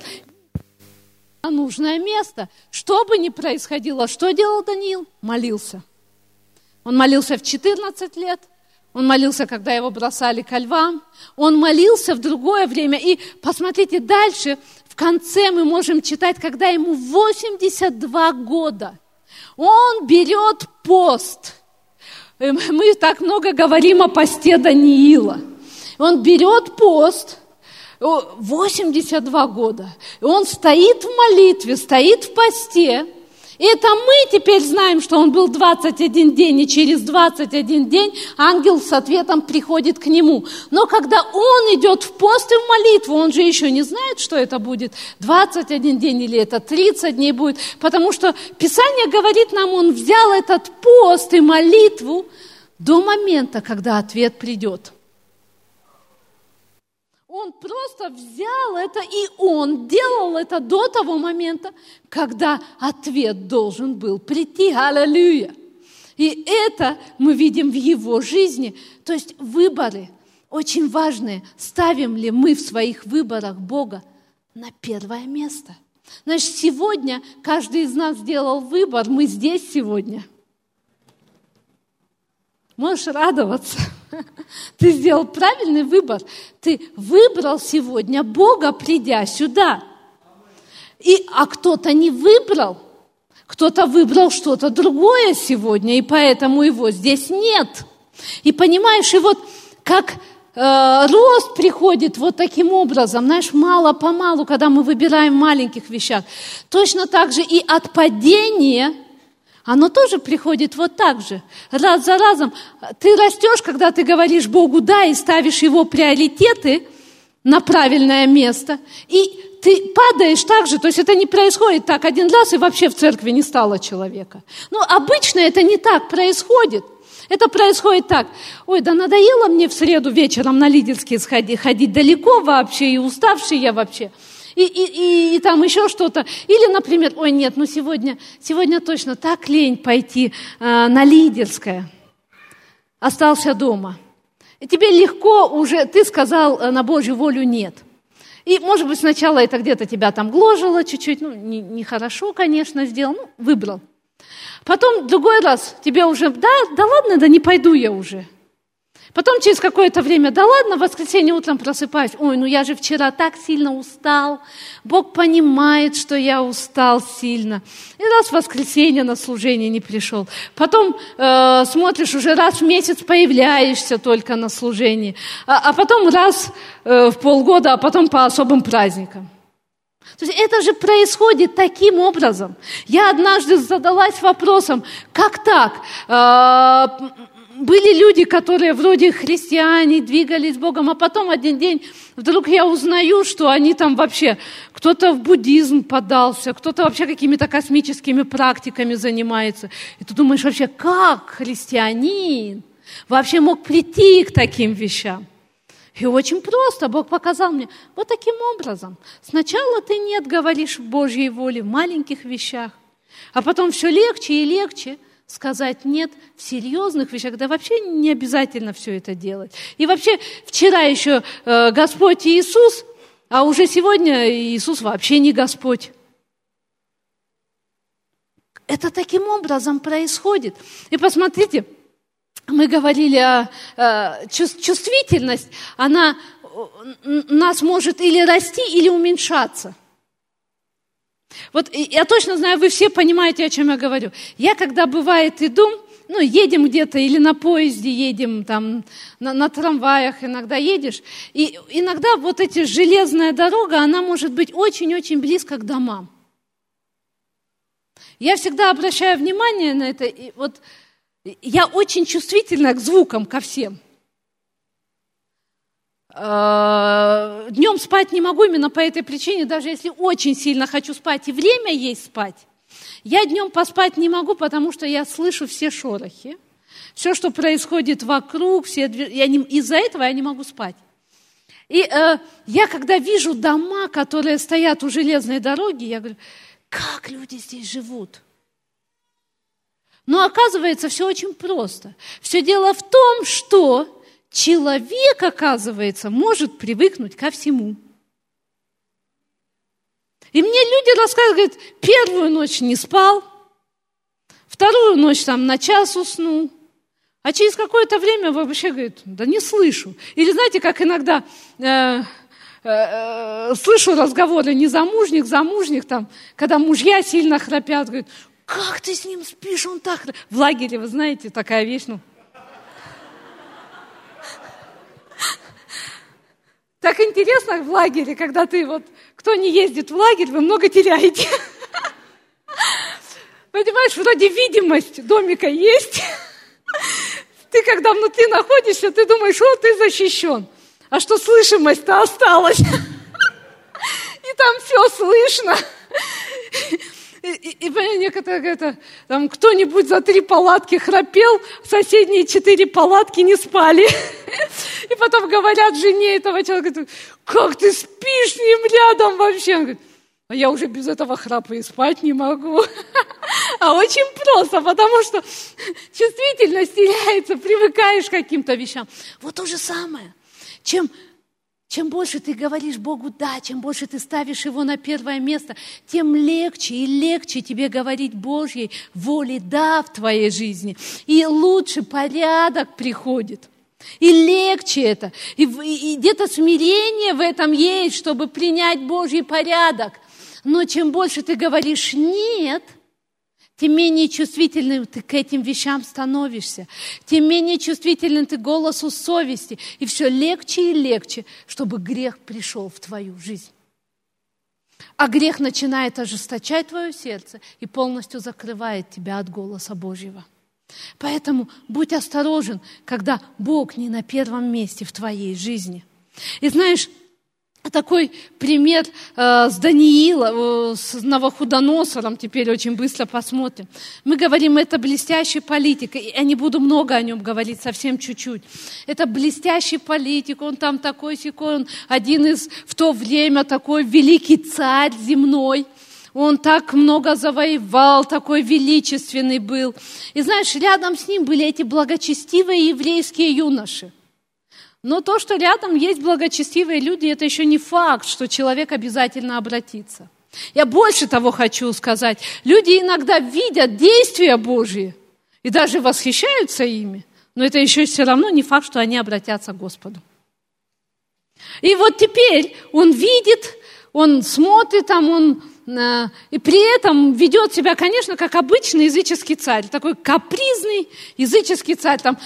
S1: на нужное место. Что бы ни происходило, что делал Даниил? Молился. Он молился в 14 лет, он молился, когда его бросали ко львам, он молился в другое время. И посмотрите дальше, конце мы можем читать, когда ему 82 года, он берет пост. Эм, мы так много говорим о посте Даниила. Он берет пост, 82 года, он стоит в молитве, стоит в посте, это мы теперь знаем, что он был 21 день, и через 21 день ангел с ответом приходит к нему. Но когда он идет в пост и в молитву, он же еще не знает, что это будет 21 день или это 30 дней будет, потому что Писание говорит нам, он взял этот пост и молитву до момента, когда ответ придет. Он просто взял это, и он делал это до того момента, когда ответ должен был прийти. Аллилуйя! И это мы видим в его жизни. То есть выборы очень важные. Ставим ли мы в своих выборах Бога на первое место? Значит, сегодня каждый из нас сделал выбор. Мы здесь сегодня. Можешь радоваться. Ты сделал правильный выбор. Ты выбрал сегодня Бога, придя сюда. И, а кто-то не выбрал. Кто-то выбрал что-то другое сегодня, и поэтому его здесь нет. И понимаешь, и вот как э, рост приходит вот таким образом, знаешь, мало-помалу, когда мы выбираем в маленьких вещах, точно так же и от падения – оно тоже приходит вот так же, раз за разом. Ты растешь, когда ты говоришь Богу «да» и ставишь Его приоритеты на правильное место, и ты падаешь так же, то есть это не происходит так один раз, и вообще в церкви не стало человека. Но обычно это не так происходит. Это происходит так. Ой, да надоело мне в среду вечером на лидерские сходить, ходить далеко вообще, и уставший я вообще и, и, и, и там еще что-то. Или, например, ой, нет, ну сегодня, сегодня точно так лень пойти э, на лидерское. Остался дома. И тебе легко уже, ты сказал э, на Божью волю нет. И, может быть, сначала это где-то тебя там гложило чуть-чуть, ну, нехорошо, не, не конечно, сделал, ну, выбрал. Потом другой раз тебе уже, да, да ладно, да не пойду я уже. Потом через какое-то время, да ладно, в воскресенье утром просыпаюсь, ой, ну я же вчера так сильно устал, Бог понимает, что я устал сильно. И раз в воскресенье на служение не пришел. Потом э, смотришь, уже раз в месяц появляешься только на служении, а, а потом раз э, в полгода, а потом по особым праздникам. То есть это же происходит таким образом. Я однажды задалась вопросом, как так? Были люди, которые вроде христиане, двигались Богом, а потом один день вдруг я узнаю, что они там вообще, кто-то в буддизм подался, кто-то вообще какими-то космическими практиками занимается. И ты думаешь вообще, как христианин вообще мог прийти к таким вещам? И очень просто Бог показал мне вот таким образом. Сначала ты нет говоришь Божьей воле в маленьких вещах, а потом все легче и легче – сказать нет в серьезных вещах, да вообще не обязательно все это делать. И вообще вчера еще э, Господь Иисус, а уже сегодня Иисус вообще не Господь. Это таким образом происходит. И посмотрите, мы говорили о, о чувствительность, она нас может или расти, или уменьшаться. Вот я точно знаю, вы все понимаете, о чем я говорю. Я, когда бывает иду, ну, едем где-то или на поезде едем, там, на, на трамваях иногда едешь, и иногда вот эта железная дорога, она может быть очень-очень близко к домам. Я всегда обращаю внимание на это, и вот я очень чувствительна к звукам, ко всем – Днем спать не могу именно по этой причине, даже если очень сильно хочу спать и время есть спать. Я днем поспать не могу, потому что я слышу все шорохи, все, что происходит вокруг, все, я не, из-за этого я не могу спать. И э, я когда вижу дома, которые стоят у железной дороги, я говорю, как люди здесь живут? Но оказывается, все очень просто. Все дело в том, что человек, оказывается, может привыкнуть ко всему. И мне люди рассказывают, говорят, первую ночь не спал, вторую ночь там на час уснул, а через какое-то время вообще говорит, да не слышу. Или знаете, как иногда э, э, э, слышу разговоры незамужних, замужних, там, когда мужья сильно храпят, говорят, как ты с ним спишь, он так... В лагере, вы знаете, такая вещь, ну. Так интересно в лагере, когда ты вот, кто не ездит в лагерь, вы много теряете. Понимаешь, вроде видимость домика есть, ты когда внутри находишься, ты думаешь, что ты защищен. А что слышимость-то осталась. И там все слышно. И, и, и некоторые говорят, там кто-нибудь за три палатки храпел, соседние четыре палатки не спали. И потом говорят жене этого человека, как ты спишь рядом вообще? Он говорит, а я уже без этого храпа и спать не могу. А очень просто, потому что чувствительность теряется, привыкаешь к каким-то вещам. Вот то же самое. Чем, чем больше ты говоришь Богу «да», чем больше ты ставишь Его на первое место, тем легче и легче тебе говорить Божьей воле «да» в твоей жизни. И лучше порядок приходит. И легче это. И, и, и где-то смирение в этом есть, чтобы принять Божий порядок – но чем больше ты говоришь «нет», тем менее чувствительным ты к этим вещам становишься, тем менее чувствительным ты голосу совести. И все легче и легче, чтобы грех пришел в твою жизнь. А грех начинает ожесточать твое сердце и полностью закрывает тебя от голоса Божьего. Поэтому будь осторожен, когда Бог не на первом месте в твоей жизни. И знаешь, такой пример э, с Даниила, э, с Новохудоносором, теперь очень быстро посмотрим. Мы говорим, это блестящий политик, и я не буду много о нем говорить, совсем чуть-чуть. Это блестящий политик, он там такой секой, он один из в то время такой великий царь земной. Он так много завоевал, такой величественный был. И знаешь, рядом с ним были эти благочестивые еврейские юноши. Но то, что рядом есть благочестивые люди, это еще не факт, что человек обязательно обратится. Я больше того хочу сказать. Люди иногда видят действия Божьи и даже восхищаются ими, но это еще все равно не факт, что они обратятся к Господу. И вот теперь он видит, он смотрит, там он и при этом ведет себя, конечно, как обычный языческий царь, такой капризный языческий царь. Там,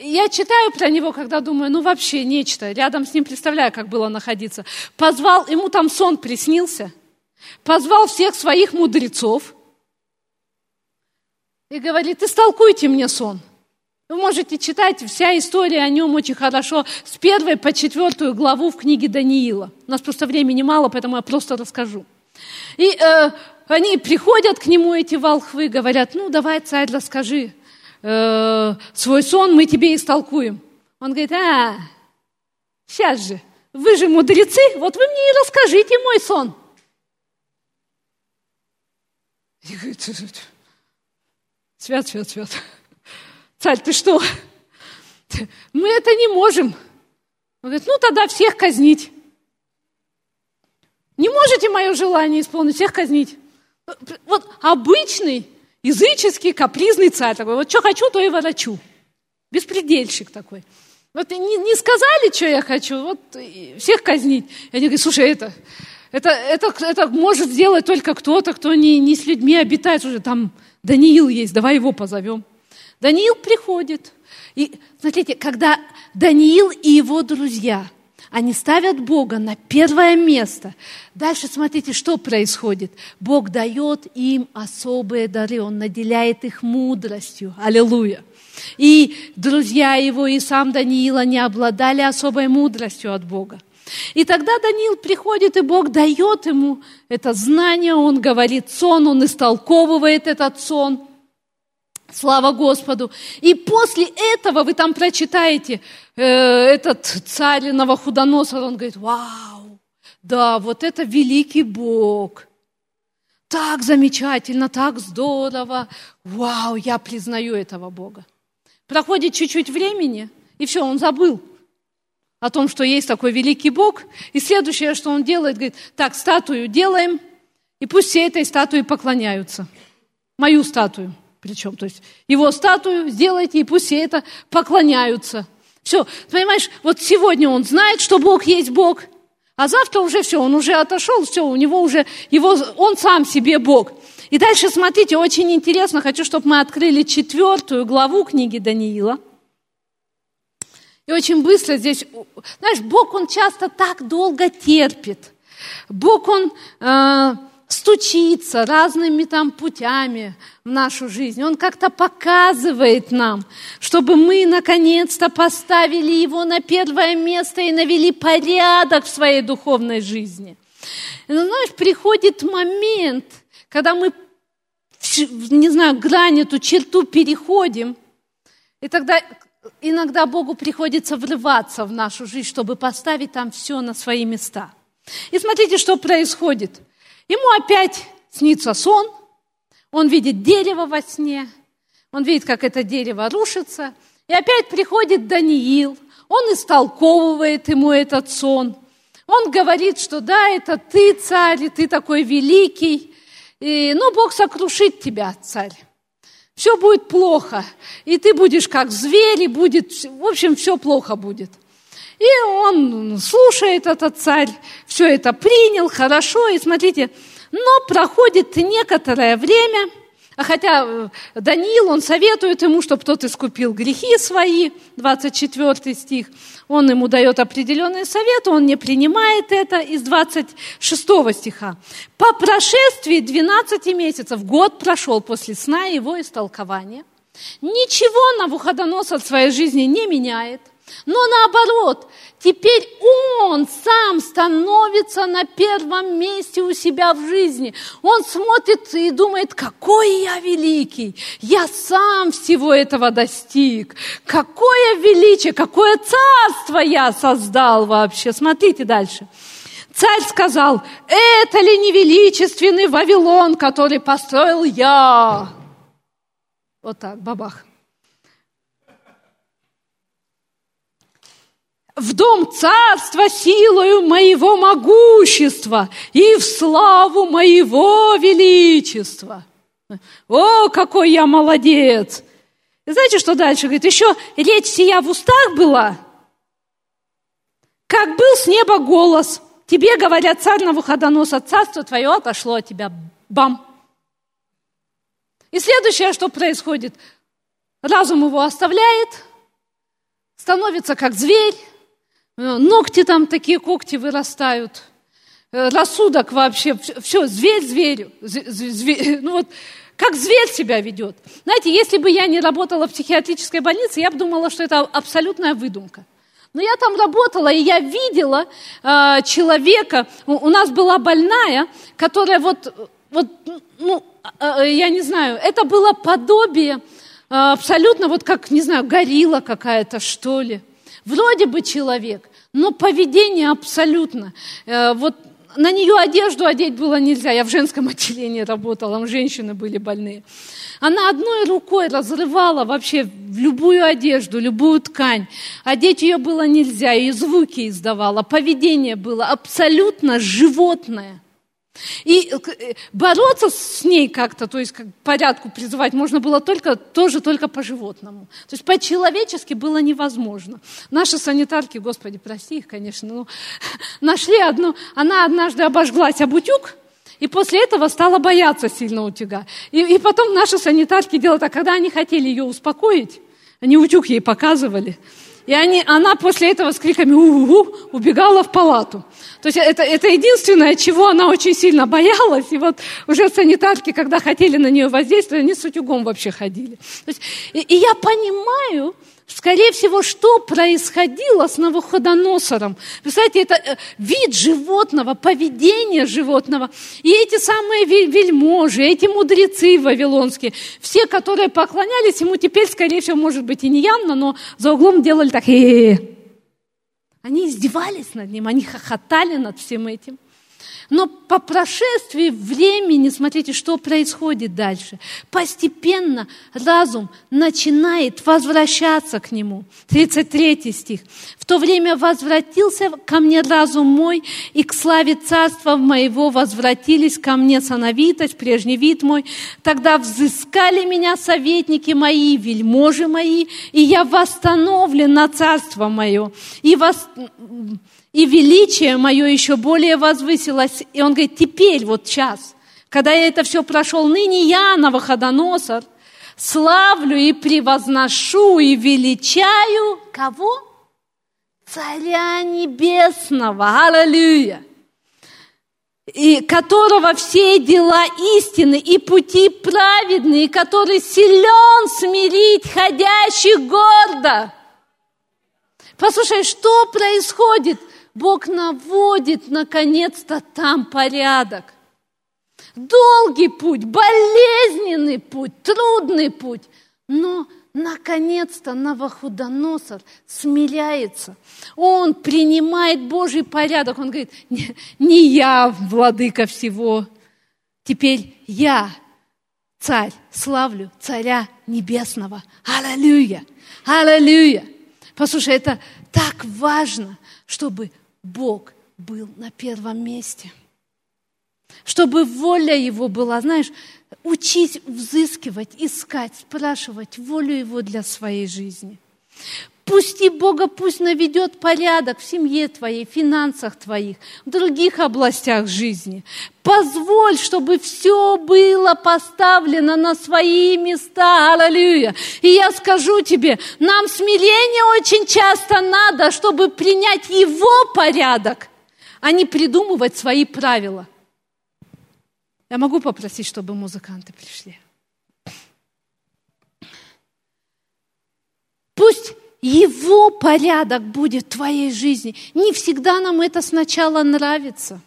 S1: я читаю про него, когда думаю, ну вообще нечто. Рядом с ним представляю, как было находиться. Позвал, ему там сон приснился, позвал всех своих мудрецов и говорит, истолкуйте мне сон. Вы можете читать, вся история о нем очень хорошо, с первой по четвертую главу в книге Даниила. У нас просто времени мало, поэтому я просто расскажу. И э, они приходят к нему, эти волхвы, говорят, ну, давай, царь, расскажи э, свой сон, мы тебе истолкуем. Он говорит, а, сейчас же, вы же мудрецы, вот вы мне и расскажите мой сон. И говорит, свят, свят, свят. Царь, ты что? Мы это не можем. Он говорит, ну тогда всех казнить. Не можете мое желание исполнить, всех казнить. Вот обычный языческий капризный царь такой. Вот что хочу, то и ворочу. Беспредельщик такой. Вот не, не сказали, что я хочу, вот всех казнить. Я не говорю, слушай, это, это, это, это может сделать только кто-то, кто не, не с людьми обитает. Уже там Даниил есть, давай его позовем. Даниил приходит. И смотрите, когда Даниил и его друзья – они ставят Бога на первое место. Дальше смотрите, что происходит. Бог дает им особые дары, Он наделяет их мудростью. Аллилуйя. И друзья его, и сам Даниил, они обладали особой мудростью от Бога. И тогда Даниил приходит, и Бог дает ему это знание, он говорит сон, он истолковывает этот сон. Слава Господу. И после этого вы там прочитаете, э, этот царь Новохудоносор, он говорит, вау, да, вот это великий Бог. Так замечательно, так здорово. Вау, я признаю этого Бога. Проходит чуть-чуть времени, и все, он забыл о том, что есть такой великий Бог. И следующее, что он делает, говорит, так, статую делаем, и пусть все этой статуи поклоняются. Мою статую причем. То есть его статую сделайте, и пусть все это поклоняются. Все, понимаешь, вот сегодня он знает, что Бог есть Бог, а завтра уже все, он уже отошел, все, у него уже, его, он сам себе Бог. И дальше, смотрите, очень интересно, хочу, чтобы мы открыли четвертую главу книги Даниила. И очень быстро здесь, знаешь, Бог, Он часто так долго терпит. Бог, Он э, стучится разными там путями в нашу жизнь. Он как-то показывает нам, чтобы мы наконец-то поставили его на первое место и навели порядок в своей духовной жизни. И, знаешь, приходит момент, когда мы, не знаю, грань эту черту переходим, и тогда иногда Богу приходится врываться в нашу жизнь, чтобы поставить там все на свои места. И смотрите, что происходит – Ему опять снится сон, он видит дерево во сне, он видит, как это дерево рушится, и опять приходит Даниил, он истолковывает ему этот сон. Он говорит, что да, это ты царь, и ты такой великий, и, ну, Бог сокрушит тебя, царь. Все будет плохо, и ты будешь как зверь, и будет, в общем, все плохо будет. И он слушает этот царь, все это принял, хорошо, и смотрите, но проходит некоторое время, а хотя э, Даниил, он советует ему, чтобы тот искупил грехи свои, 24 стих, он ему дает определенные советы, он не принимает это из 26 стиха. По прошествии 12 месяцев, год прошел после сна его истолкования, ничего на Навуходоносор в своей жизни не меняет, но наоборот, теперь он сам становится на первом месте у себя в жизни. Он смотрит и думает, какой я великий, я сам всего этого достиг. Какое величие, какое царство я создал вообще. Смотрите дальше. Царь сказал, это ли не величественный Вавилон, который построил я? Вот так, бабах. В дом царства силою моего могущества и в славу моего величества. О, какой я молодец! И знаете, что дальше? Говорит, еще речь сия в устах была, как был с неба голос. Тебе, говорят, царь Навуходоноса, царство твое отошло от тебя. Бам! И следующее, что происходит, разум его оставляет, становится как зверь, ногти там такие когти вырастают, э, рассудок вообще, все, зверь зверю, зверь, ну вот, как зверь себя ведет. Знаете, если бы я не работала в психиатрической больнице, я бы думала, что это абсолютная выдумка. Но я там работала, и я видела э, человека, у, у нас была больная, которая вот, вот ну, э, я не знаю, это было подобие э, абсолютно вот как, не знаю, горилла какая-то, что ли. Вроде бы человек, но поведение абсолютно. Э, вот на нее одежду одеть было нельзя. Я в женском отделении работала, там женщины были больные. Она одной рукой разрывала вообще любую одежду, любую ткань. Одеть ее было нельзя, и звуки издавала. Поведение было абсолютно животное. И э, бороться с ней как-то, то есть как порядку призывать, можно было только, тоже только по-животному. То есть по-человечески было невозможно. Наши санитарки, господи, прости их, конечно, но нашли одну, она однажды обожглась об утюг, и после этого стала бояться сильно утюга. И, и потом наши санитарки делали так, когда они хотели ее успокоить, они утюг ей показывали, и они, она после этого с криками «у-у-у» убегала в палату. То есть это, это единственное, чего она очень сильно боялась. И вот уже санитарки, когда хотели на нее воздействовать, они с утюгом вообще ходили. есть, и, и я понимаю, Скорее всего, что происходило с Навуходоносором? Представляете, это э, вид животного, поведение животного. И эти самые вельможи, эти мудрецы вавилонские, все, которые поклонялись ему, теперь, скорее всего, может быть, и не явно, но за углом делали так. Они издевались над ним, они хохотали над всем этим. Но по прошествии времени, смотрите, что происходит дальше. Постепенно разум начинает возвращаться к нему. 33 стих. В то время возвратился ко мне разум мой, и к славе царства моего возвратились ко мне сановитость, прежний вид мой. Тогда взыскали меня советники мои, вельможи мои, и я восстановлен на царство мое. И вос и величие мое еще более возвысилось. И он говорит, теперь, вот сейчас, когда я это все прошел, ныне я, Навуходоносор, славлю и превозношу и величаю кого? Царя Небесного. Аллилуйя! и которого все дела истины и пути праведные, который силен смирить ходящих гордо. Послушай, что происходит? Бог наводит наконец-то там порядок. Долгий путь, болезненный путь, трудный путь, но наконец-то Навуходоносор смиряется. Он принимает Божий порядок. Он говорит, не, не я владыка всего, теперь я царь, славлю царя небесного. Аллилуйя! Аллилуйя! Послушай, это так важно, чтобы Бог был на первом месте. Чтобы воля Его была, знаешь, учить взыскивать, искать, спрашивать волю Его для своей жизни. Пусти Бога, пусть наведет порядок в семье твоей, в финансах твоих, в других областях жизни. Позволь, чтобы все было поставлено на свои места. Аллилуйя. И я скажу тебе, нам смирение очень часто надо, чтобы принять Его порядок, а не придумывать свои правила. Я могу попросить, чтобы музыканты пришли. Пусть его порядок будет в твоей жизни. Не всегда нам это сначала нравится.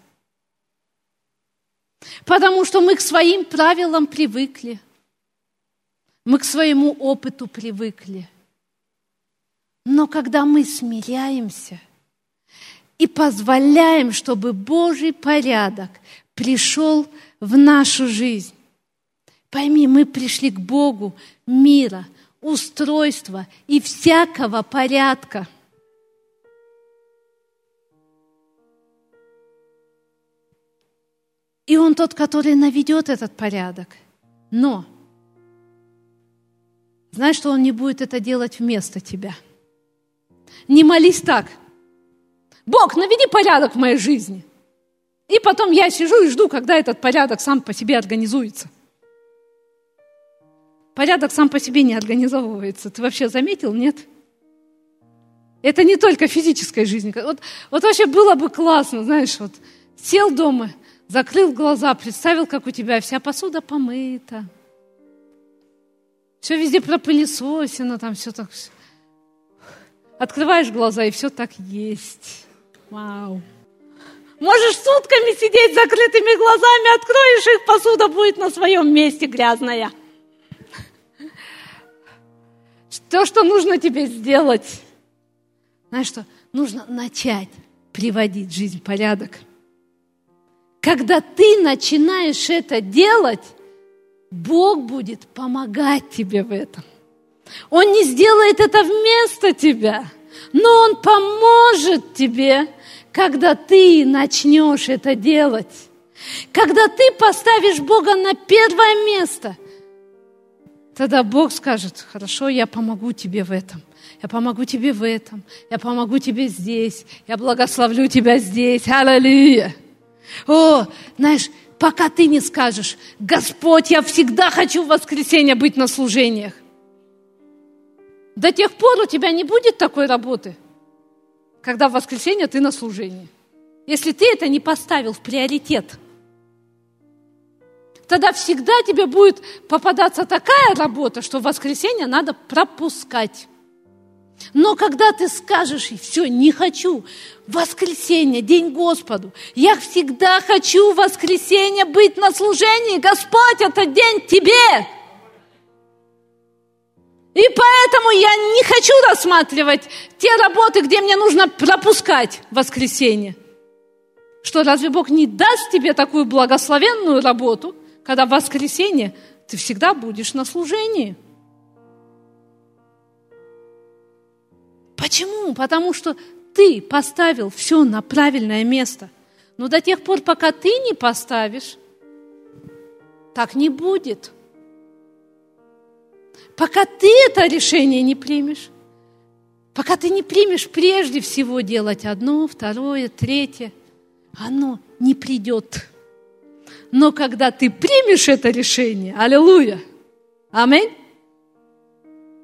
S1: Потому что мы к своим правилам привыкли. Мы к своему опыту привыкли. Но когда мы смиряемся и позволяем, чтобы Божий порядок пришел в нашу жизнь, пойми, мы пришли к Богу мира, устройства и всякого порядка. И Он тот, который наведет этот порядок. Но знаешь, что Он не будет это делать вместо тебя. Не молись так. Бог, наведи порядок в моей жизни. И потом я сижу и жду, когда этот порядок сам по себе организуется. Порядок сам по себе не организовывается. Ты вообще заметил, нет? Это не только физическая жизнь. Вот, вот вообще было бы классно, знаешь, вот сел дома, закрыл глаза, представил, как у тебя вся посуда помыта, все везде пропылесосено, там все так. Открываешь глаза, и все так есть. Вау. Можешь сутками сидеть с закрытыми глазами, откроешь их, посуда будет на своем месте грязная. То, что нужно тебе сделать, знаешь что, нужно начать приводить жизнь в порядок. Когда ты начинаешь это делать, Бог будет помогать тебе в этом. Он не сделает это вместо тебя, но Он поможет тебе, когда ты начнешь это делать. Когда ты поставишь Бога на первое место – Тогда Бог скажет, хорошо, я помогу тебе в этом. Я помогу тебе в этом. Я помогу тебе здесь. Я благословлю тебя здесь. Аллилуйя. О, знаешь, пока ты не скажешь, Господь, я всегда хочу в воскресенье быть на служениях. До тех пор у тебя не будет такой работы, когда в воскресенье ты на служении. Если ты это не поставил в приоритет – тогда всегда тебе будет попадаться такая работа, что в воскресенье надо пропускать. Но когда ты скажешь, и все, не хочу, воскресенье, день Господу, я всегда хочу в воскресенье быть на служении, Господь, это день Тебе. И поэтому я не хочу рассматривать те работы, где мне нужно пропускать воскресенье. Что, разве Бог не даст тебе такую благословенную работу, когда в воскресенье ты всегда будешь на служении? Почему? Потому что ты поставил все на правильное место. Но до тех пор, пока ты не поставишь, так не будет. Пока ты это решение не примешь, пока ты не примешь прежде всего делать одно, второе, третье, оно не придет. Но когда ты примешь это решение, аллилуйя, аминь,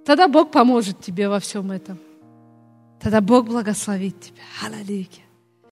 S1: тогда Бог поможет тебе во всем этом. Тогда Бог благословит тебя. Аллилуйя.